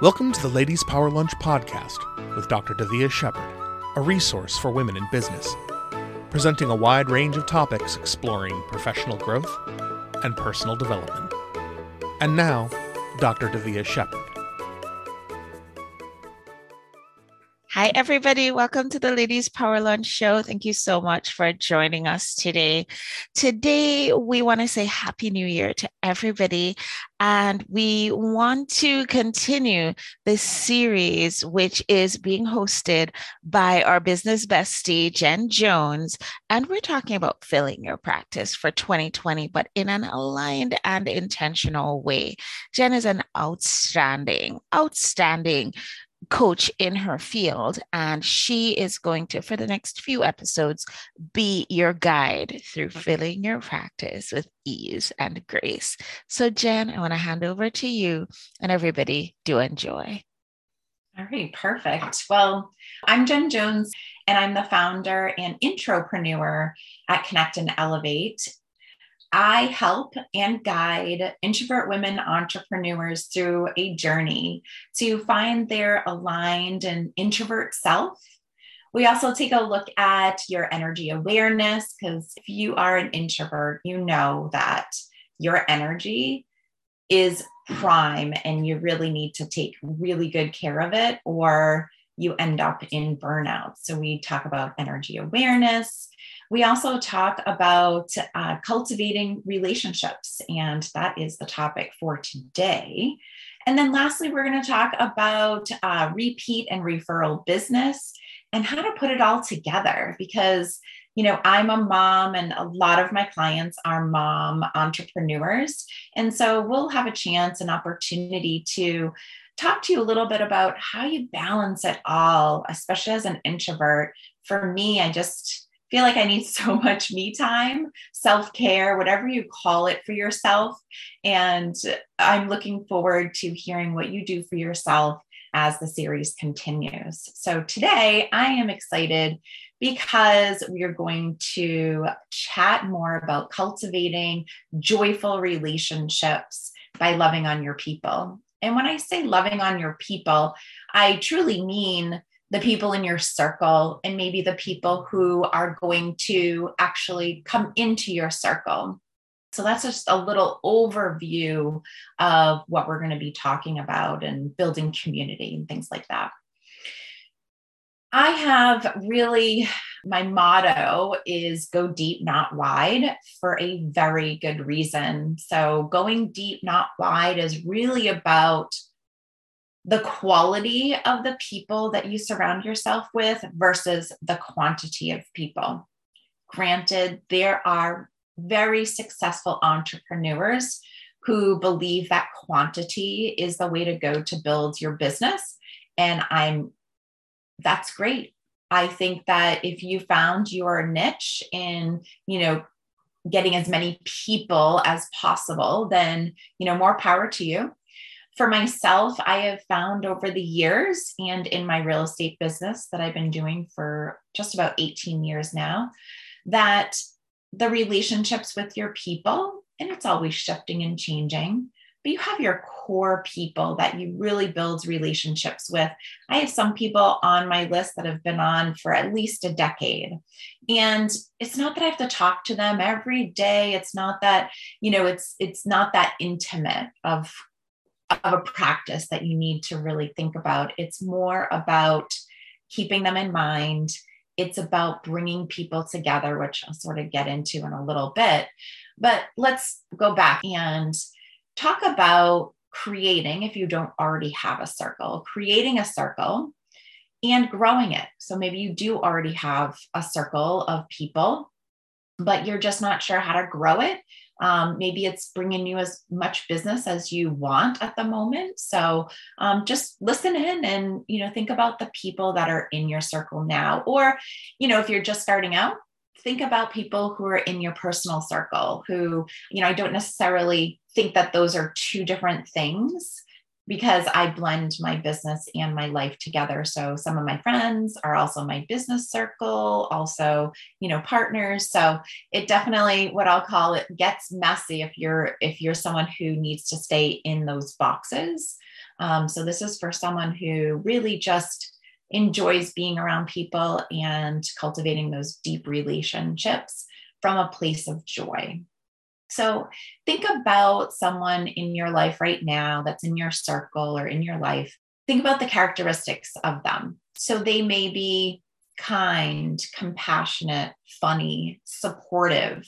Welcome to the Ladies Power Lunch podcast with Dr. Davia Shepard, a resource for women in business, presenting a wide range of topics exploring professional growth and personal development. And now, Dr. Davia Shepard. Hi, everybody. Welcome to the Ladies Power Lunch Show. Thank you so much for joining us today. Today, we want to say Happy New Year to everybody. And we want to continue this series, which is being hosted by our business bestie, Jen Jones. And we're talking about filling your practice for 2020, but in an aligned and intentional way. Jen is an outstanding, outstanding coach in her field. And she is going to, for the next few episodes, be your guide through filling your practice with ease and grace. So, Jen, I want to hand over to you and everybody do enjoy. All right, perfect. Well, I'm Jen Jones, and I'm the founder and intropreneur at Connect and Elevate. I help and guide introvert women entrepreneurs through a journey to find their aligned and introvert self. We also take a look at your energy awareness because if you are an introvert, you know that your energy is prime and you really need to take really good care of it or you end up in burnout. So we talk about energy awareness we also talk about uh, cultivating relationships, and that is the topic for today. And then lastly, we're going to talk about uh, repeat and referral business and how to put it all together because you know i'm a mom and a lot of my clients are mom entrepreneurs and so we'll have a chance and opportunity to talk to you a little bit about how you balance it all especially as an introvert for me i just feel like I need so much me time, self care, whatever you call it for yourself. And I'm looking forward to hearing what you do for yourself as the series continues. So today I am excited because we are going to chat more about cultivating joyful relationships by loving on your people. And when I say loving on your people, I truly mean the people in your circle and maybe the people who are going to actually come into your circle. So that's just a little overview of what we're going to be talking about and building community and things like that. I have really, my motto is go deep, not wide, for a very good reason. So, going deep, not wide is really about the quality of the people that you surround yourself with versus the quantity of people. Granted, there are very successful entrepreneurs who believe that quantity is the way to go to build your business. And I'm, that's great. I think that if you found your niche in, you know, getting as many people as possible, then, you know, more power to you for myself, I have found over the years and in my real estate business that I've been doing for just about 18 years now, that the relationships with your people, and it's always shifting and changing, but you have your core people that you really build relationships with. I have some people on my list that have been on for at least a decade. And it's not that I have to talk to them every day. It's not that, you know, it's it's not that intimate of of a practice that you need to really think about. It's more about keeping them in mind. It's about bringing people together, which I'll sort of get into in a little bit. But let's go back and talk about creating, if you don't already have a circle, creating a circle and growing it. So maybe you do already have a circle of people, but you're just not sure how to grow it um, maybe it's bringing you as much business as you want at the moment. So um, just listen in and you know think about the people that are in your circle now, or you know if you're just starting out, think about people who are in your personal circle. Who you know I don't necessarily think that those are two different things because I blend my business and my life together. So some of my friends are also my business circle, also, you know, partners. So it definitely what I'll call it gets messy if you're if you're someone who needs to stay in those boxes. Um, so this is for someone who really just enjoys being around people and cultivating those deep relationships from a place of joy. So think about someone in your life right now that's in your circle or in your life. Think about the characteristics of them. So they may be kind, compassionate, funny, supportive.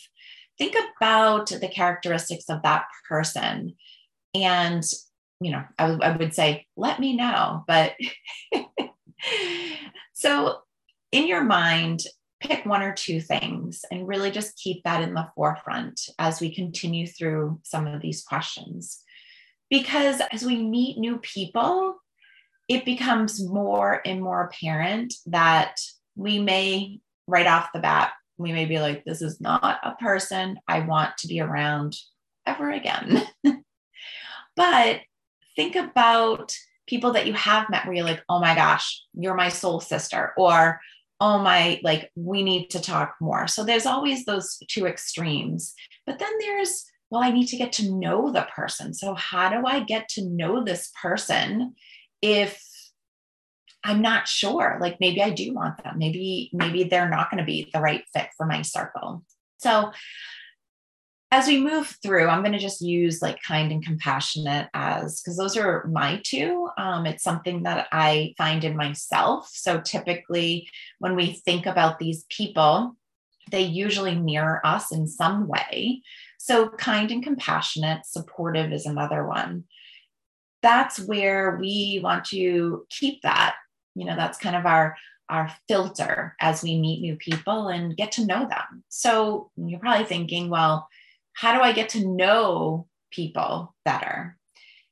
Think about the characteristics of that person. And, you know, I, would say, let me know. But so in your mind, pick one or two things and really just keep that in the forefront as we continue through some of these questions. Because as we meet new people, it becomes more and more apparent that we may, right off the bat, we may be like, this is not a person I want to be around ever again. but think about people that you have met where you're like, oh my gosh, you're my soul sister, or oh my, like, we need to talk more. So there's always those two extremes. But then there's, well, I need to get to know the person. So how do I get to know this person if I'm not sure? Like maybe I do want them. Maybe, maybe they're not going to be the right fit for my circle. So as we move through, I'm going to just use like kind and compassionate as because those are my two. Um, it's something that I find in myself. So typically, when we think about these people, they usually mirror us in some way. So, kind and compassionate, supportive is another one. That's where we want to keep that. You know, that's kind of our our filter as we meet new people and get to know them. So you're probably thinking, well, how do I get to know people better?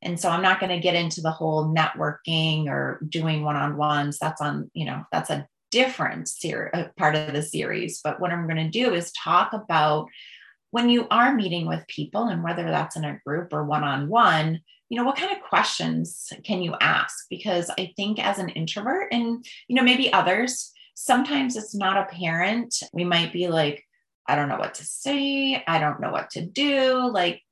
And so I'm not going to get into the whole networking or doing one-on-ones. That's on, you know, that's a different ser- uh, part of the series. But what I'm going to do is talk about when you are meeting with people and whether that's in a group or one-on-one, you know, what kind of questions can you ask? Because I think as an introvert and, you know, maybe others, sometimes it's not apparent. We might be like, I don't know what to say. I don't know what to do. Like,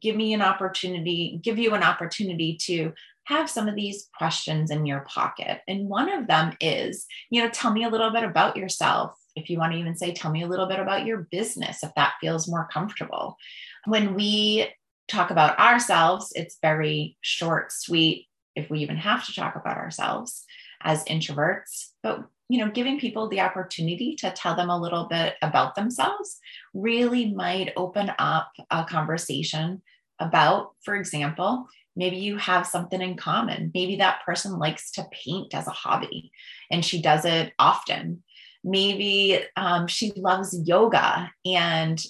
give me an opportunity, give you an opportunity to have some of these questions in your pocket. And one of them is, you know, tell me a little bit about yourself. If you want to even say, tell me a little bit about your business, if that feels more comfortable. When we talk about ourselves, it's very short, sweet, if we even have to talk about ourselves as introverts. But you know, giving people the opportunity to tell them a little bit about themselves really might open up a conversation about, for example, maybe you have something in common. Maybe that person likes to paint as a hobby and she does it often. Maybe um, she loves yoga and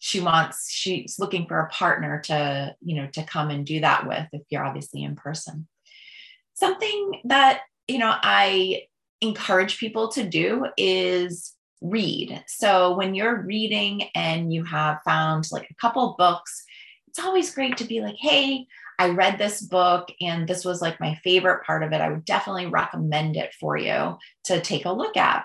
she wants she's looking for a partner to you know to come and do that with if you're obviously in person something that you know i encourage people to do is read. So when you're reading and you have found like a couple books, it's always great to be like, hey, I read this book and this was like my favorite part of it. I would definitely recommend it for you to take a look at.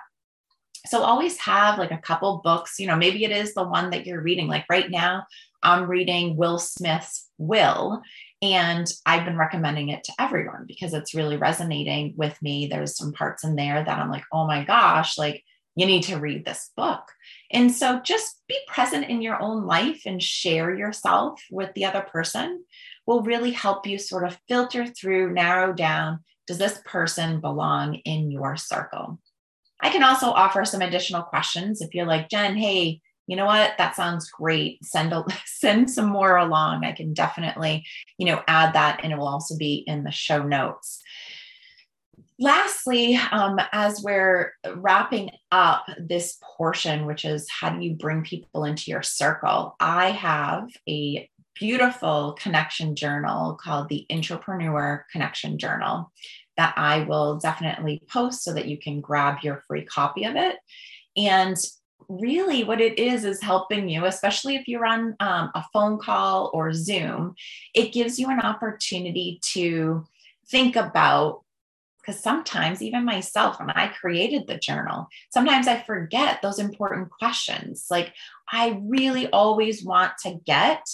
So always have like a couple books, you know, maybe it is the one that you're reading. Like right now, I'm reading Will Smith's Will, and I've been recommending it to everyone because it's really resonating with me. There's some parts in there that I'm like, oh my gosh, like you need to read this book. And so just be present in your own life and share yourself with the other person will really help you sort of filter through, narrow down does this person belong in your circle? I can also offer some additional questions if you're like, Jen, hey, you know what? That sounds great. Send a, send some more along. I can definitely you know add that and it will also be in the show notes. Lastly um, as we're wrapping up this portion which is how do you bring people into your circle i have a beautiful connection journal called the entrepreneur connection journal that i will definitely post so that you can grab your free copy of it. And really what it is is helping you especially if you're on um, a phone call or zoom it gives you an opportunity to think about because sometimes even myself when i created the journal sometimes i forget those important questions. Like i really always want to get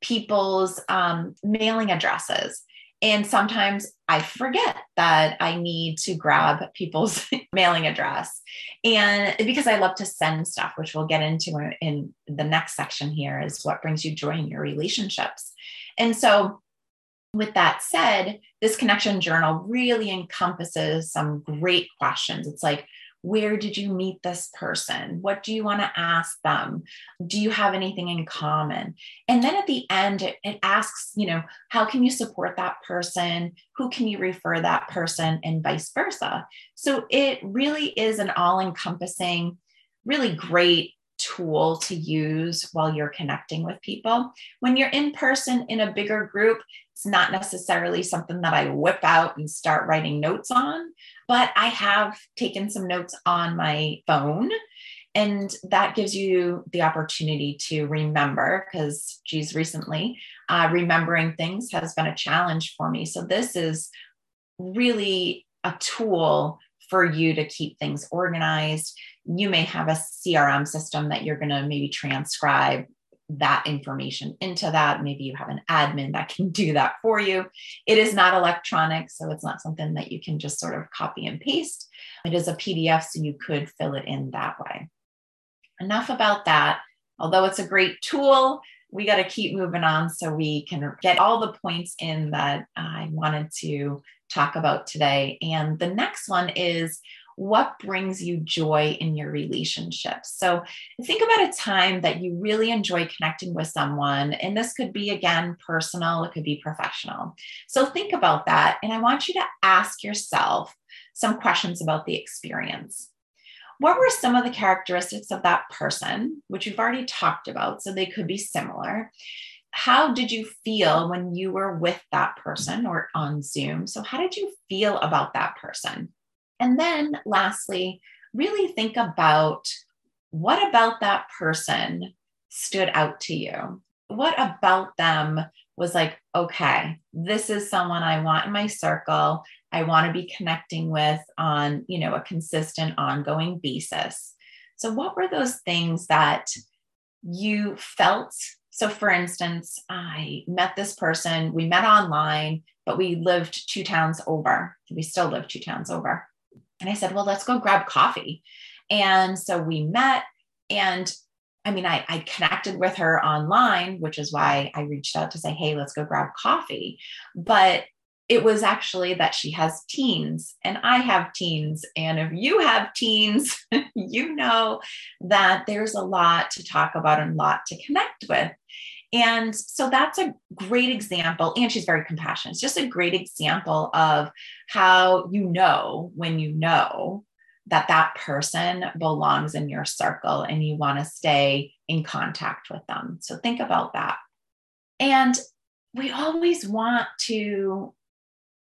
people's um, mailing addresses And sometimes I forget that I need to grab people's mailing address. And because I love to send stuff, which we'll get into in the next section here, is what brings you joy in your relationships. And so, with that said, this connection journal really encompasses some great questions. It's like, where did you meet this person? What do you want to ask them? Do you have anything in common? And then at the end, it, it, asks, you know, how can you support that person? Who can you refer that person? And vice versa. So it really is an all encompassing, really great tool to use while you're connecting with people. When you're in person in a bigger group, it's not necessarily something that I whip out and start writing notes on, but I have taken some notes on my phone. And that gives you the opportunity to remember because, geez, recently uh, remembering things has been a challenge for me. So, this is really a tool for you to keep things organized. You may have a CRM system that you're going to maybe transcribe that information into that. Maybe you have an admin that can do that for you. It is not electronic, so it's not something that you can just sort of copy and paste. It is a PDF, so you could fill it in that way. Enough about that. Although it's a great tool, we got to keep moving on so we can get all the points in that I wanted to talk about today. And the next one is what brings you joy in your relationships. So think about a time that you really enjoy connecting with someone. And this could be, again, personal, it could be professional. So think about that. And I want you to ask yourself some questions about the experience. What were some of the characteristics of that person, which we've already talked about? So they could be similar how did you feel when you were with that person or on Zoom? So, how did you feel about that person? And then, lastly, really think about what about that person stood out to you? What about them was like, okay, this is someone I want in my circle. I want to be connecting with on, you know, a consistent ongoing basis. So what were those things that you felt so, for instance, I met this person, we met online, but we lived two towns over. We still live two towns over. And I said, Well, let's go grab coffee. And so we met. And I mean, I, I connected with her online, which is why I reached out to say, Hey, let's go grab coffee. But it was actually that she has teens and I have teens. And if you have teens, you know that there's a lot to talk about and a lot to connect with. And so that's a great example. And she's very compassionate. It's just a great example of how you know when you know that that person belongs in your circle and you want to stay in contact with them. So think about that. And we always want to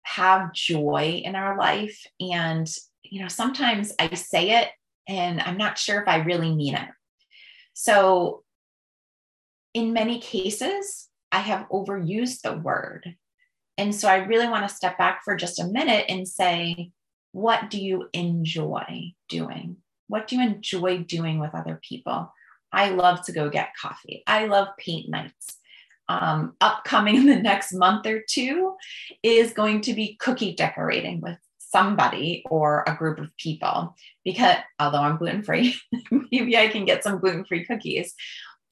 have joy in our life. And, you know, sometimes I say it and I'm not sure if I really mean it. So, in many cases, I have overused the word. And so I really want to step back for just a minute and say, what do you enjoy doing? What do you enjoy doing with other people? I love to go get coffee. I love paint nights um, upcoming in the next month or two is going to be cookie decorating with somebody or a group of people because although I'm gluten free, maybe I can get some gluten free cookies.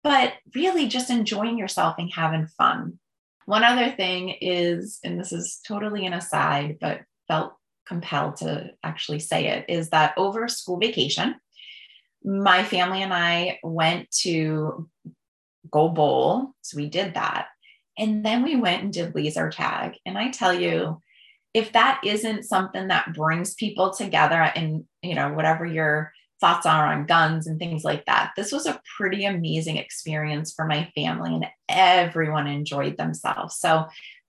But really just enjoying yourself and having fun. One other thing is, and this is totally an aside, but felt compelled to actually say it, is that over school vacation, my family and I went to go bowl. So we did that. And then we went and did laser tag. And I tell you, if that isn't something that brings people together and, you know, whatever your thoughts are on guns and things like that, this was a pretty amazing experience for my family and everyone enjoyed themselves. So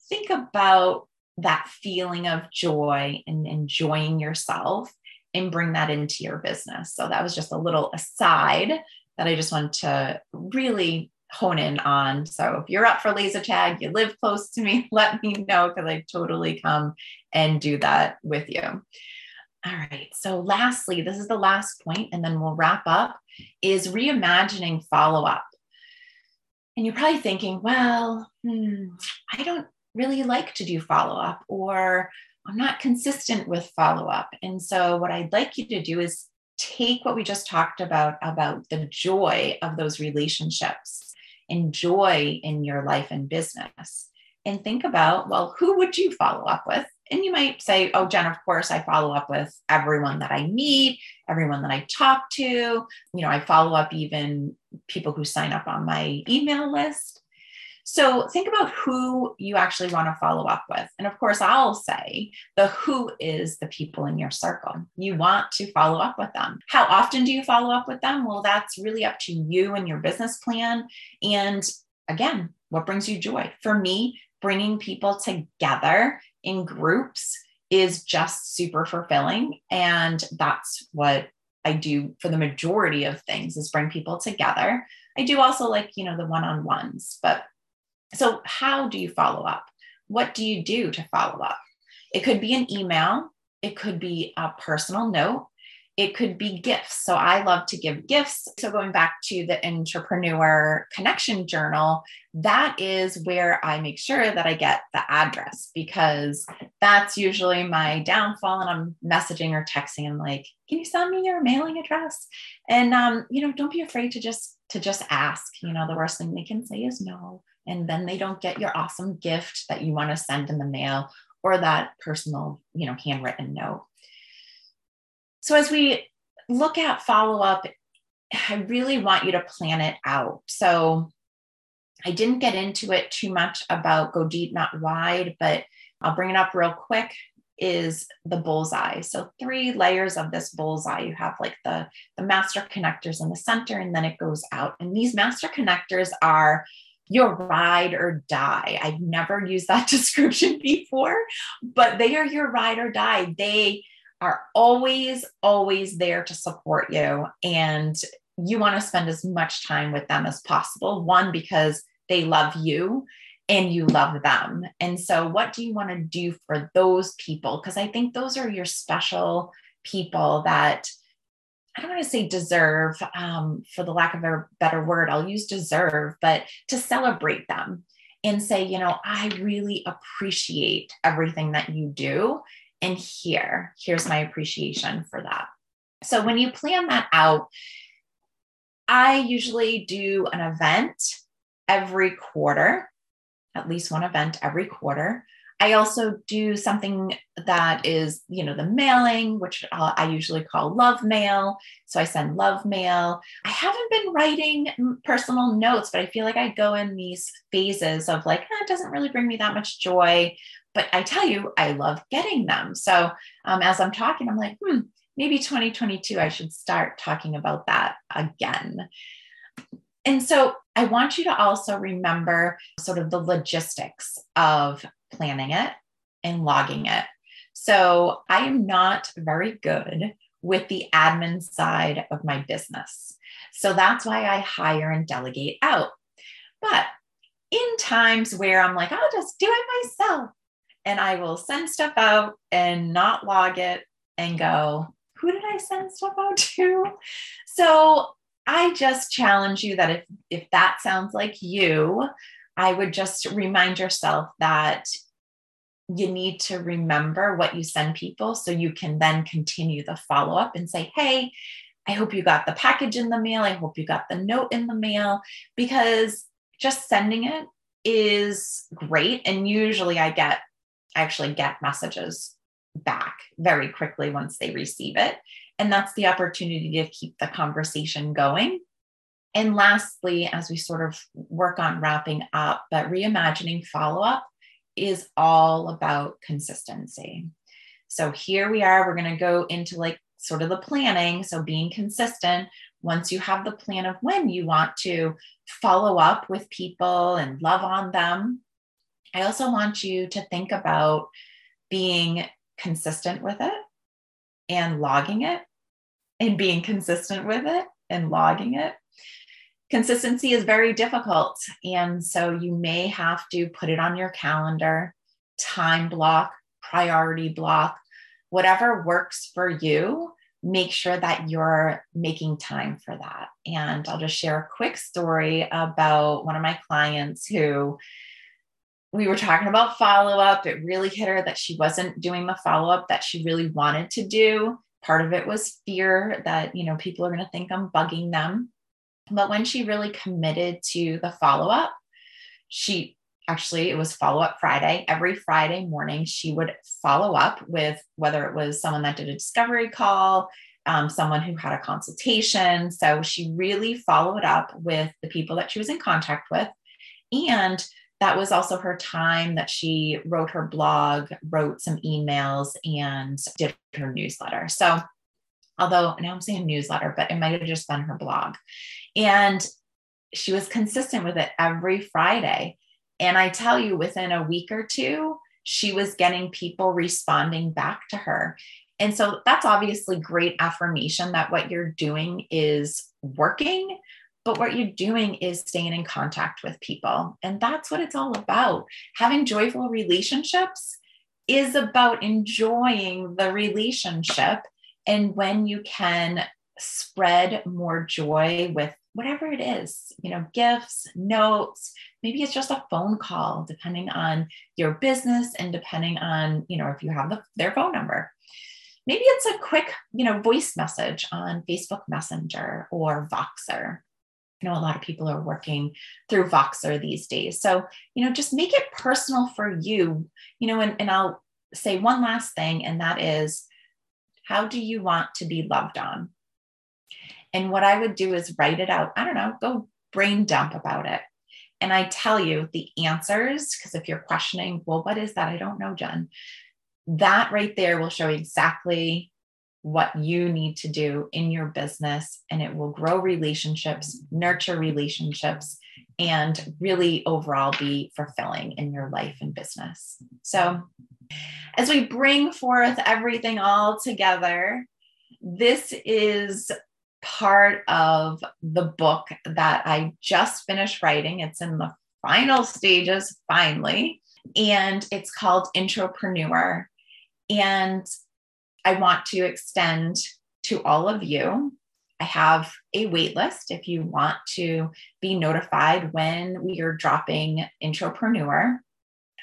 think about that feeling of joy and enjoying yourself and bring that into your business. So that was just a little aside that I just wanted to really hone in on. So if you're up for laser tag, you live close to me, let me know because I totally come and do that with you. All right. So lastly, this is the last point, and then we'll wrap up, is reimagining follow-up. And you're probably thinking, well, hmm, I don't really like to do follow up, or I'm not consistent with follow up. And so, what I'd like you to do is take what we just talked about about the joy of those relationships and joy in your life and business and think about well who would you follow up with and you might say oh jen of course i follow up with everyone that i meet everyone that i talk to you know i follow up even people who sign up on my email list so think about who you actually want to follow up with. And of course, I'll say the who is the people in your circle. You want to follow up with them. How often do you follow up with them? Well, that's really up to you and your business plan. And again, what brings you joy? For me, bringing people together in groups is just super fulfilling. And that's what I do for the majority of things is bring people together. I do also like, you know, the one-on-ones, but so, how do you follow up? What do you do to follow up? It could be an email, it could be a personal note, it could be gifts. So, I love to give gifts. So, going back to the entrepreneur connection journal, that is where I make sure that I get the address because that's usually my downfall. And I'm messaging or texting and like, can you send me your mailing address? And um, you know, don't be afraid to just to just ask. You know, the worst thing they can say is no and then they don't get your awesome gift that you want to send in the mail or that personal, you know, handwritten note. So as we look at follow up, I really want you to plan it out. So I didn't get into it too much about go deep, not wide, but I'll bring it up real quick is the bullseye. So three layers of this bullseye. You have like the, the master connectors in the center, and then it goes out. And these master connectors are your ride or die. I've never used that description before, but they are your ride or die. They are always, always there to support you. And you want to spend as much time with them as possible. One, because they love you and you love them. And so, what do you want to do for those people? Because I think those are your special people that I don't want to say deserve, um, for the lack of a better word, I'll use deserve, but to celebrate them and say, you know, I really appreciate everything that you do. And here, here's my appreciation for that. So when you plan that out, I usually do an event every quarter, at least one event every quarter. I also do something that is, you know, the mailing, which I usually call love mail. So I send love mail. I haven't been writing personal notes, but I feel like I go in these phases of like, eh, it doesn't really bring me that much joy. But I tell you, I love getting them. So um, as I'm talking, I'm like, hmm, maybe 2022, I should start talking about that again. And so I want you to also remember sort of the logistics of planning it and logging it. So I am not very good with the admin side of my business. So that's why I hire and delegate out. But in times where I'm like, I'll just do it myself, and I will send stuff out and not log it and go, who did I send stuff out to? So I just challenge you that if, if that sounds like you, I would just remind yourself that you need to remember what you send people so you can then continue the follow up and say, hey, I hope you got the package in the mail. I hope you got the note in the mail because just sending it is great. And usually I get, I actually get messages back very quickly once they receive it. And that's the opportunity to keep the conversation going. And lastly, as we sort of work on wrapping up, but reimagining follow up is all about consistency. So here we are, we're going to go into like sort of the planning. So being consistent. Once you have the plan of when you want to follow up with people and love on them, I also want you to think about being consistent with it and logging it and being consistent with it and logging it consistency is very difficult. And so you may have to put it on your calendar, time block, priority block, whatever works for you. Make sure that you're making time for that. And I'll just share a quick story about one of my clients who we were talking about follow up. It really hit her that she wasn't doing the follow up that she really wanted to do. Part of it was fear that, you know, people are going to think I'm bugging them. But when she really committed to the follow up, she actually it was follow up Friday. Every Friday morning, she would follow up with whether it was someone that did a discovery call, um, someone who had a consultation. So she really followed up with the people that she was in contact with. And that was also her time that she wrote her blog, wrote some emails, and did her newsletter. So, although now I'm saying newsletter, but it might have just been her blog. And she was consistent with it every Friday. And I tell you, within a week or two, she was getting people responding back to her. And so that's obviously great affirmation that what you're doing is working, but what you're doing is staying in contact with people. And that's what it's all about. Having joyful relationships is about enjoying the relationship. And when you can spread more joy with whatever it is, you know, gifts, notes, maybe it's just a phone call, depending on your business and depending on, you know, if you have the, their phone number. Maybe it's a quick, you know, voice message on Facebook Messenger or Voxer. I know a lot of people are working through Voxer these days. So, you know, just make it personal for you, you know, and, and I'll say one last thing, and that is how do you want to be loved on? And what I would do is write it out. I don't know, go brain dump about it. And I tell you the answers, because if you're questioning, well, what is that? I don't know, Jen. That right there will show exactly what you need to do in your business, and it will grow relationships, nurture relationships, and really overall be fulfilling in your life and business. So, as we bring forth everything all together, this is part of the book that I just finished writing. It's in the final stages, finally, and it's called Intropreneur. And I want to extend to all of you. I have a wait list if you want to be notified when we are dropping Intropreneur.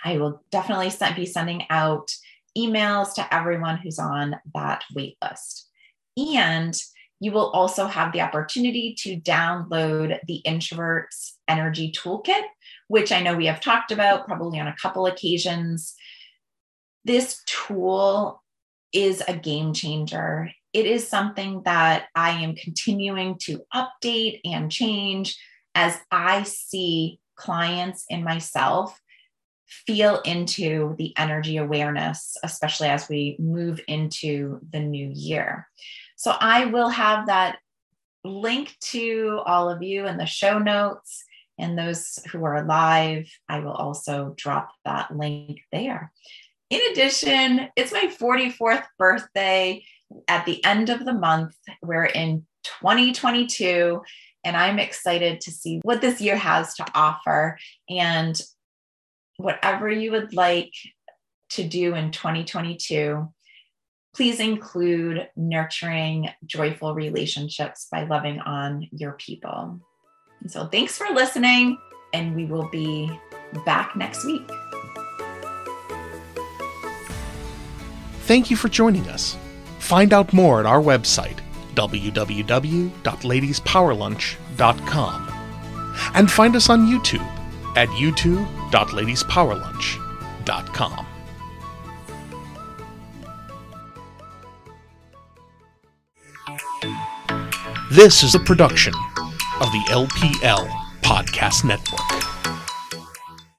I will definitely be sending out emails to everyone who's on that wait list. And you will also have the opportunity to download the Introverts Energy Toolkit, which I know we have talked about probably on a couple occasions. This tool is a game changer. It is something that I am continuing to update and change as I see clients and myself feel into the energy awareness, especially as we move into the new year. So I will have that link to all of you in the show notes. And those who are live, I will also drop that link there. In addition, it's my 44th birthday at the end of the month. We're in 2022, and I'm excited to see what this year has to offer. And whatever you would like to do in 2022, please include nurturing joyful relationships by loving on your people. And so thanks for listening, and we will be back next week. Thank you for joining us. Find out more at our website, www.ladiespowerlunch.com, and find us on YouTube at youtube.ladiespowerlunch.com. This is a production of the LPL Podcast Network.